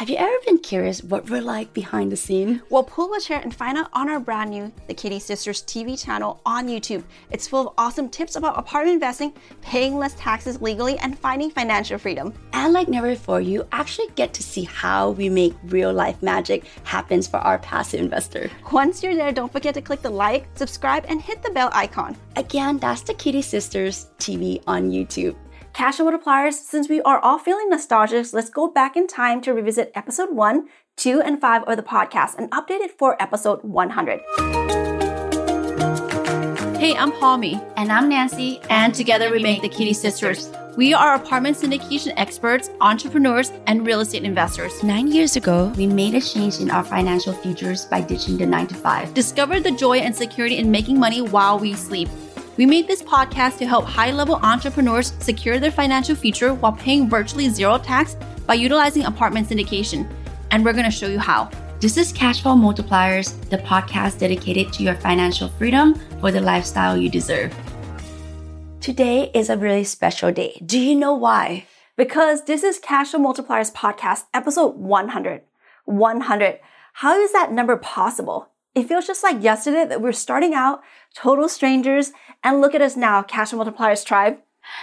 Have you ever been curious what we're like behind the scene? Well, pull a chair and find out on our brand new The Kitti Sisters TV channel on YouTube. It's full of awesome tips about apartment investing, paying less taxes legally, and finding financial freedom. And like never before, you actually get to see how we make real life magic happens for our passive investor. Once you're there, don't forget to click the like, subscribe, and hit the bell icon. Again, that's The Kitti Sisters TV on YouTube. Cash multipliers, since we are all feeling nostalgic, let's go back in time to revisit episode 1, 2, and 5 of the podcast and update it for episode 100. Hey, I'm Palmy. And I'm Nancy. And together we make the Kitti Sisters. We are apartment syndication experts, entrepreneurs, and real estate investors. Nine years ago, we made a change in our financial futures by ditching the 9 to 5. Discovered the joy and security in making money while we sleep. We made this podcast to help high level entrepreneurs secure their financial future while paying virtually zero tax by utilizing apartment syndication. And we're going to show you how. This is Cashflow Multipliers, the podcast dedicated to your financial freedom for the lifestyle you deserve. Today is a really special day. Do you know why? Because this is Cashflow Multipliers podcast, episode 100. 100. How is that number possible? It feels just like yesterday that we're starting out total strangers and look at us now, Cash Multipliers tribe.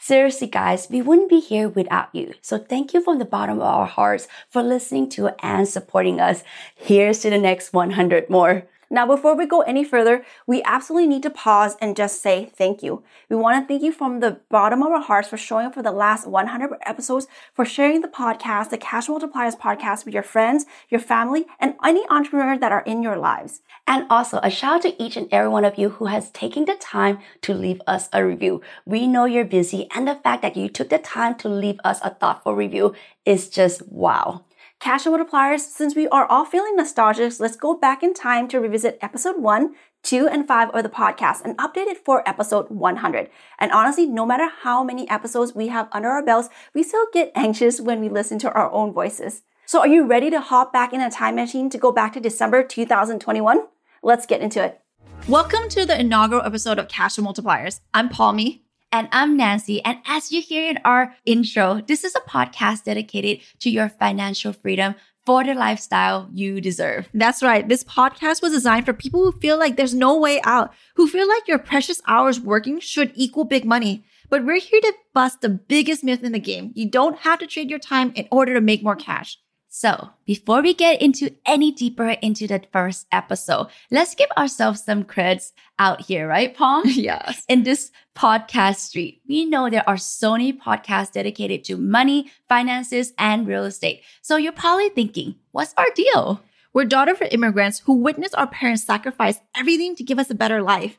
Seriously, guys, we wouldn't be here without you. So thank you from the bottom of our hearts for listening to and supporting us. Here's to the next 100 more. Now, before we go any further, we absolutely need to pause and just say thank you. We want to thank you from the bottom of our hearts for showing up for the last 100 episodes, for sharing the podcast, the Cash Multipliers podcast with your friends, your family, and any entrepreneur that are in your lives. And also a shout out to each and every one of you who has taken the time to leave us a review. We know you're busy and the fact that you took the time to leave us a thoughtful review is just wow. Cash multipliers, since we are all feeling nostalgic, let's go back in time to revisit episode 1, 2, and 5 of the podcast and update it for episode 100. And honestly, no matter how many episodes we have under our belts, we still get anxious when we listen to our own voices. So are you ready to hop back in a time machine to go back to December 2021? Let's get into it. Welcome to the inaugural episode of Cash Multipliers. I'm Palmy. And I'm Nancy. And as you hear in our intro, this is a podcast dedicated to your financial freedom for the lifestyle you deserve. That's right. This podcast was designed for people who feel like there's no way out, who feel like your precious hours working should equal big money. But we're here to bust the biggest myth in the game. You don't have to trade your time in order to make more cash. So before we get into any deeper into the first episode, let's give ourselves some creds out here, right, Palm? yes. In this podcast street, we know there are so many podcasts dedicated to money, finances, and real estate. So you're probably thinking, what's our deal? We're daughter of immigrants who witnessed our parents sacrifice everything to give us a better life.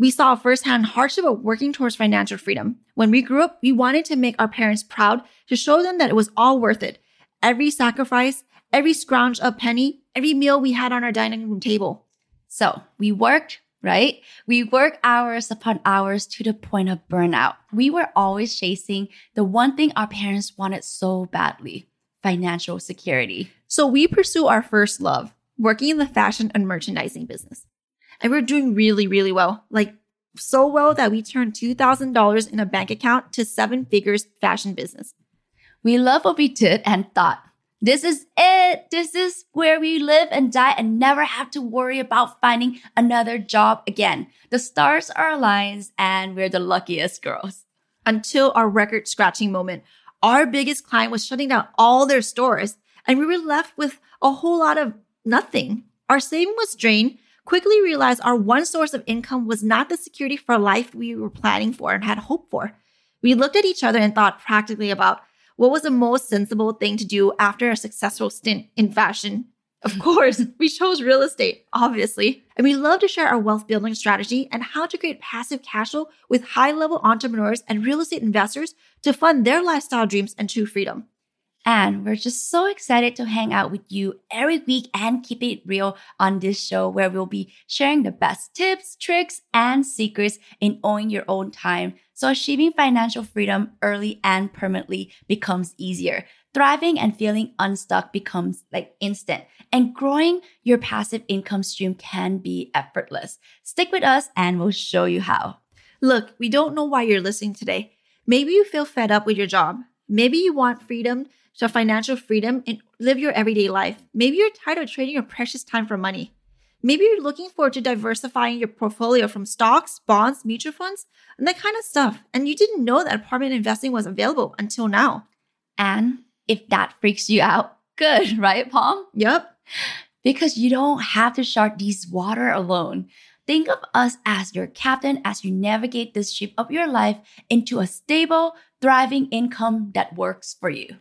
We saw firsthand hardship of working towards financial freedom. When we grew up, we wanted to make our parents proud to show them that it was all worth it every sacrifice, every scrounge of penny, every meal we had on our dining room table. So we worked, right? We worked hours upon hours to the point of burnout. We were always chasing the one thing our parents wanted so badly financial security. So we pursue our first love, working in the fashion and merchandising business. And we're doing really, really well. Like so well that we turned $2,000 in a bank account to seven figures fashion business. We love what we did and thought, this is it. This is where we live and die and never have to worry about finding another job again. The stars are aligned and we're the luckiest girls. Until our record scratching moment, our biggest client was shutting down all their stores and we were left with a whole lot of nothing. Our saving was drained. Quickly realized our one source of income was not the security for life we were planning for and had hoped for. We looked at each other and thought practically about what was the most sensible thing to do after a successful stint in fashion? Of mm. course, we chose real estate, obviously. And we love to share our wealth building strategy and how to create passive cash flow with high level entrepreneurs and real estate investors to fund their lifestyle dreams and true freedom. And we're just so excited to hang out with you every week and keep it real on this show where we'll be sharing the best tips, tricks, and secrets in owning your own time so achieving financial freedom early and permanently becomes easier. Thriving and feeling unstuck becomes like instant, and growing your passive income stream can be effortless. Stick with us and we'll show you how. Look, we don't know why you're listening today. Maybe you feel fed up with your job. Maybe you want freedom to financial freedom and live your everyday life. Maybe you're tired of trading your precious time for money. Maybe you're looking forward to diversifying your portfolio from stocks, bonds, mutual funds, and that kind of stuff. And you didn't know that apartment investing was available until now. And if that freaks you out, good, right, Palm? Yep. Because you don't have to chart these water alone. Think of us as your captain as you navigate this ship of your life into a stable, thriving income that works for you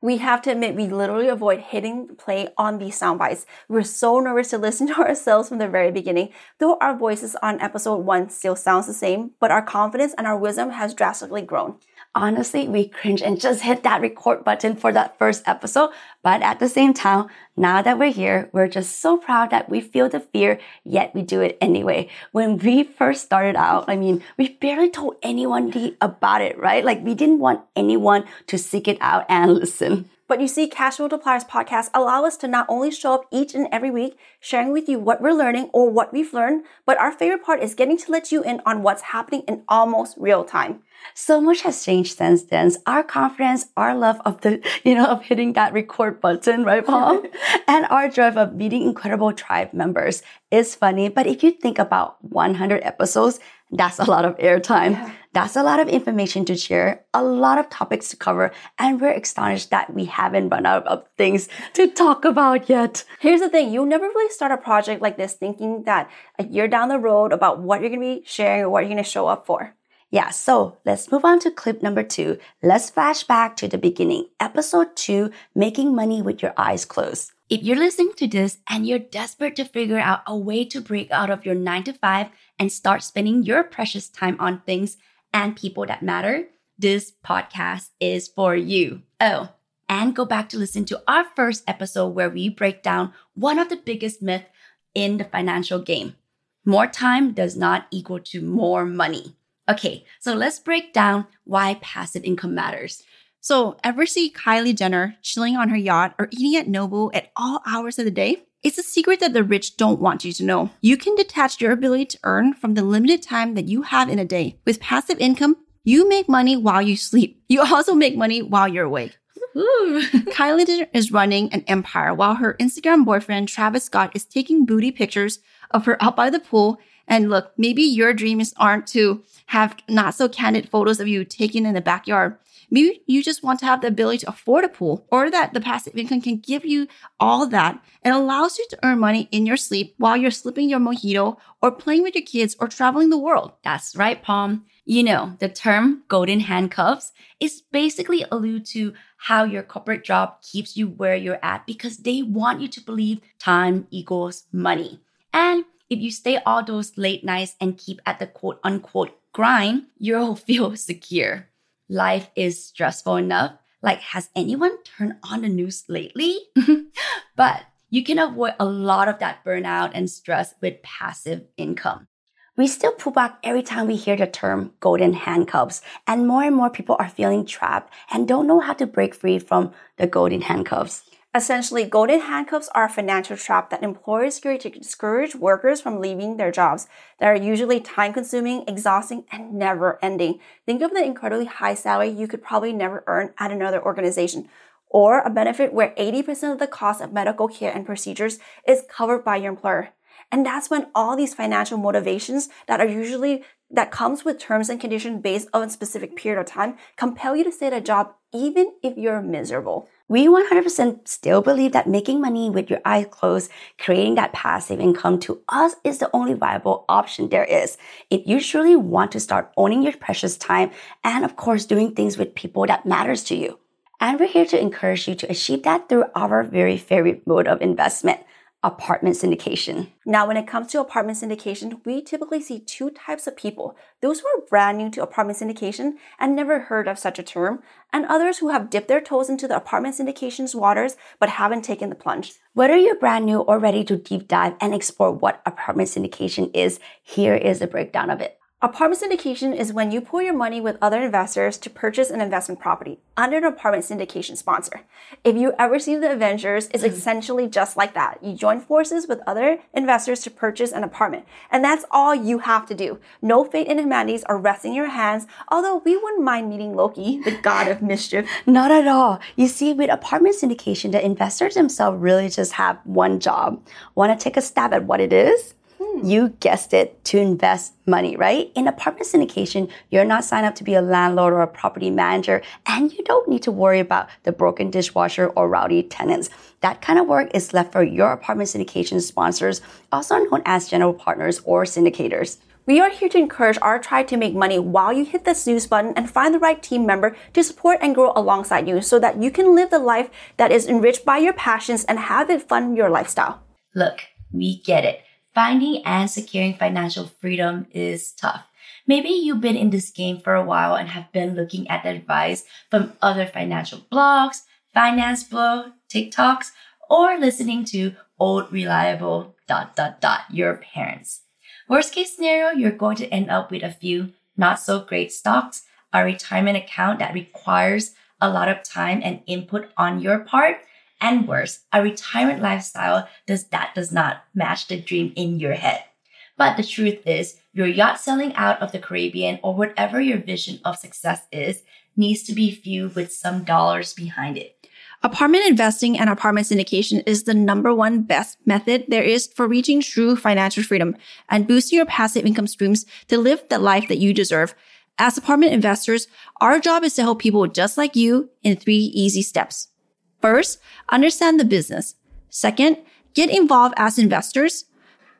we have to admit we literally avoid hitting play on these sound bites. We're so nervous to listen to ourselves from the very beginning. Though our voices on episode one still sounds the same, but our confidence and our wisdom has drastically grown honestly, we cringe and just hit that record button for that first episode. But at the same time, now that we're here, we're just so proud that we feel the fear, yet we do it anyway. When we first started out, I mean, we barely told anyone about it, right? Like we didn't want anyone to seek it out and listen. But you see, Cash Multipliers podcast allow us to not only show up each and every week, sharing with you what we're learning or what we've learned, but our favorite part is getting to let you in on what's happening in almost real time. So much has changed since then. Our confidence, our love of the, you know, of hitting that record button, right, Palm? and our drive of meeting incredible tribe members is funny. But if you think about 100 episodes, that's a lot of airtime. Yeah. That's a lot of information to share, a lot of topics to cover, and we're astonished that we haven't run out of things to talk about yet. Here's the thing, you'll never really start a project like this thinking that a year down the road about what you're gonna be sharing or what you're gonna show up for. Yeah, so let's move on to clip number two. Let's flash back to the beginning, episode two, making money with your eyes closed. If you're listening to this and you're desperate to figure out a way to break out of your nine to five and start spending your precious time on things and people that matter, this podcast is for you. Oh, and go back to listen to our first episode where we break down one of the biggest myths in the financial game. More time does not equal to more money. Okay, so let's break down why passive income matters. So, ever see Kylie Jenner chilling on her yacht or eating at Nobu at all hours of the day? It's a secret that the rich don't want you to know. You can detach your ability to earn from the limited time that you have in a day. With passive income, you make money while you sleep. You also make money while you're awake. Kylie Jenner is running an empire while her Instagram boyfriend Travis Scott is taking booty pictures of her out by the pool. And look, maybe your dreams aren't to have not so candid photos of you taken in the backyard. Maybe you just want to have the ability to afford a pool or that the passive income can give you all that and allows you to earn money in your sleep while you're slipping your mojito or playing with your kids or traveling the world. That's right, Palm. You know, the term golden handcuffs is basically allude to how your corporate job keeps you where you're at because they want you to believe time equals money. And if you stay all those late nights and keep at the quote unquote grind, you'll feel secure. Life is stressful enough. Like, has anyone turned on the news lately? but you can avoid a lot of that burnout and stress with passive income. We still pull back every time we hear the term golden handcuffs, and more and more people are feeling trapped and don't know how to break free from the golden handcuffs. Essentially, golden handcuffs are a financial trap that employers create to discourage workers from leaving their jobs that are usually time consuming, exhausting, and never ending. Think of the incredibly high salary you could probably never earn at another organization, or a benefit where 80% of the cost of medical care and procedures is covered by your employer. And that's when all these financial motivations that are usually that comes with terms and conditions based on a specific period of time compel you to stay at a job even if you're miserable. We 100% still believe that making money with your eyes closed, creating that passive income to us is the only viable option there is. If you truly want to start owning your precious time and of course doing things with people that matters to you. And we're here to encourage you to achieve that through our very favorite mode of investment, apartment syndication. Now, when it comes to apartment syndication, we typically see two types of people those who are brand new to apartment syndication and never heard of such a term, and others who have dipped their toes into the apartment syndication's waters but haven't taken the plunge. Whether you're brand new or ready to deep dive and explore what apartment syndication is, here is a breakdown of it. Apartment syndication is when you pool your money with other investors to purchase an investment property under an apartment syndication sponsor. If you ever see the Avengers, it's essentially just like that. You join forces with other investors to purchase an apartment. And that's all you have to do. No fate and humanities are resting in your hands, although we wouldn't mind meeting Loki, the god of mischief. Not at all. You see, with apartment syndication, the investors themselves really just have one job. Want to take a stab at what it is? Mm. You guessed it, to invest money, right? In apartment syndication, you're not signed up to be a landlord or a property manager, and you don't need to worry about the broken dishwasher or rowdy tenants. That kind of work is left for your apartment syndication sponsors, also known as general partners or syndicators. We are here to encourage our tribe to make money while you hit the snooze button and find the right team member to support and grow alongside you so that you can live the life that is enriched by your passions and have it fund your lifestyle. Look, we get it. Finding and securing financial freedom is tough. Maybe you've been in this game for a while and have been looking at advice from other financial blogs, finance blog, TikToks, or listening to old reliable dot dot dot your parents. Worst case scenario, you're going to end up with a few not so great stocks, a retirement account that requires a lot of time and input on your part, and worse, a retirement lifestyle does that does not match the dream in your head. But the truth is, your yacht selling out of the Caribbean or whatever your vision of success is needs to be viewed with some dollars behind it. Apartment investing and apartment syndication is the number one best method there is for reaching true financial freedom and boosting your passive income streams to live the life that you deserve. As apartment investors, our job is to help people just like you in three easy steps. First, understand the business. Second, get involved as investors.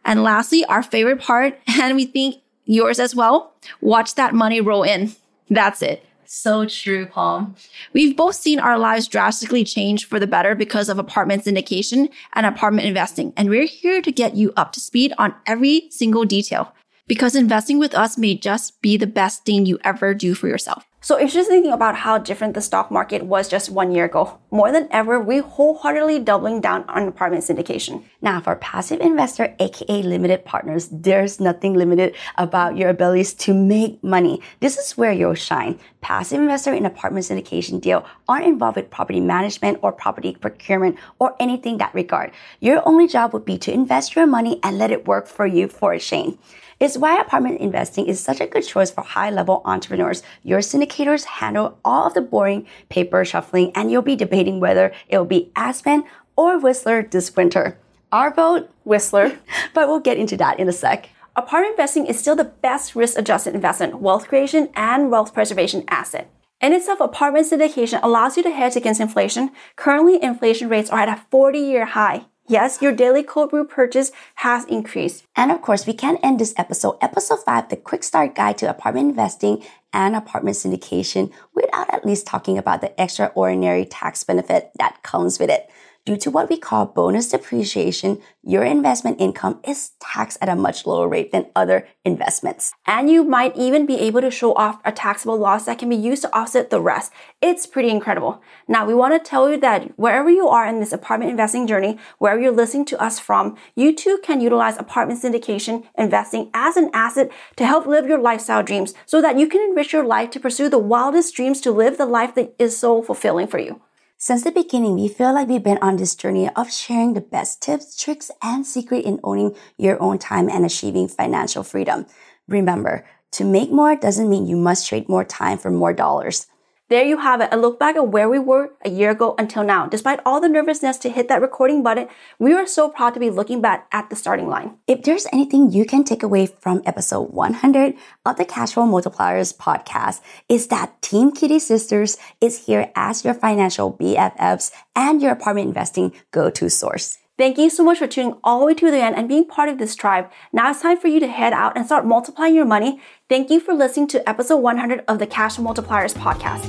And lastly, our favorite part, and we think yours as well, watch that money roll in. That's it. So true, Palm. We've both seen our lives drastically change for the better because of apartment syndication and apartment investing. And we're here to get you up to speed on every single detail because investing with us may just be the best thing you ever do for yourself. So if you're thinking about how different the stock market was just one year ago, more than ever, we wholeheartedly doubling down on apartment syndication. Now, for passive investor, aka limited partners, there's nothing limited about your abilities to make money. This is where you'll shine. Passive investor in apartment syndication deal aren't involved with property management or property procurement or anything that regard. Your only job would be to invest your money and let it work for you for a chain. It's why apartment investing is such a good choice for high level entrepreneurs. Your syndicators handle all of the boring paper shuffling and you'll be debating whether it will be Aspen or Whistler this winter. Our vote, Whistler. but we'll get into that in a sec. Apartment investing is still the best risk adjusted investment, wealth creation, and wealth preservation asset. In itself, apartment syndication allows you to hedge against inflation. Currently, inflation rates are at a 40 year high. Yes, your daily cold brew purchase has increased. And of course, we can't end this episode, episode 5, the quick start guide to apartment investing and apartment syndication, without at least talking about the extraordinary tax benefit that comes with it. Due to what we call bonus depreciation, your investment income is taxed at a much lower rate than other investments. And you might even be able to show off a taxable loss that can be used to offset the rest. It's pretty incredible. Now, we want to tell you that wherever you are in this apartment investing journey, wherever you're listening to us from, you too can utilize apartment syndication investing as an asset to help live your lifestyle dreams so that you can enrich your life to pursue the wildest dreams to live the life that is so fulfilling for you. Since the beginning, we feel like we've been on this journey of sharing the best tips, tricks, and secret in owning your own time and achieving financial freedom. Remember, to make more doesn't mean you must trade more time for more dollars. There you have it, a look back at where we were a year ago until now. Despite all the nervousness to hit that recording button, we are so proud to be looking back at the starting line. If there's anything you can take away from episode 100 of the Cashflow Multipliers podcast, is that Team Kitti Sisters is here as your financial BFFs and your apartment investing go-to source. Thank you so much for tuning all the way to the end and being part of this tribe. Now it's time for you to head out and start multiplying your money. Thank you for listening to episode 100 of the Cash Multipliers podcast.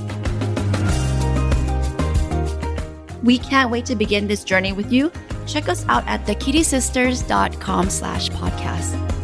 We can't wait to begin this journey with you. check us out at thekittisisters.com slash podcast.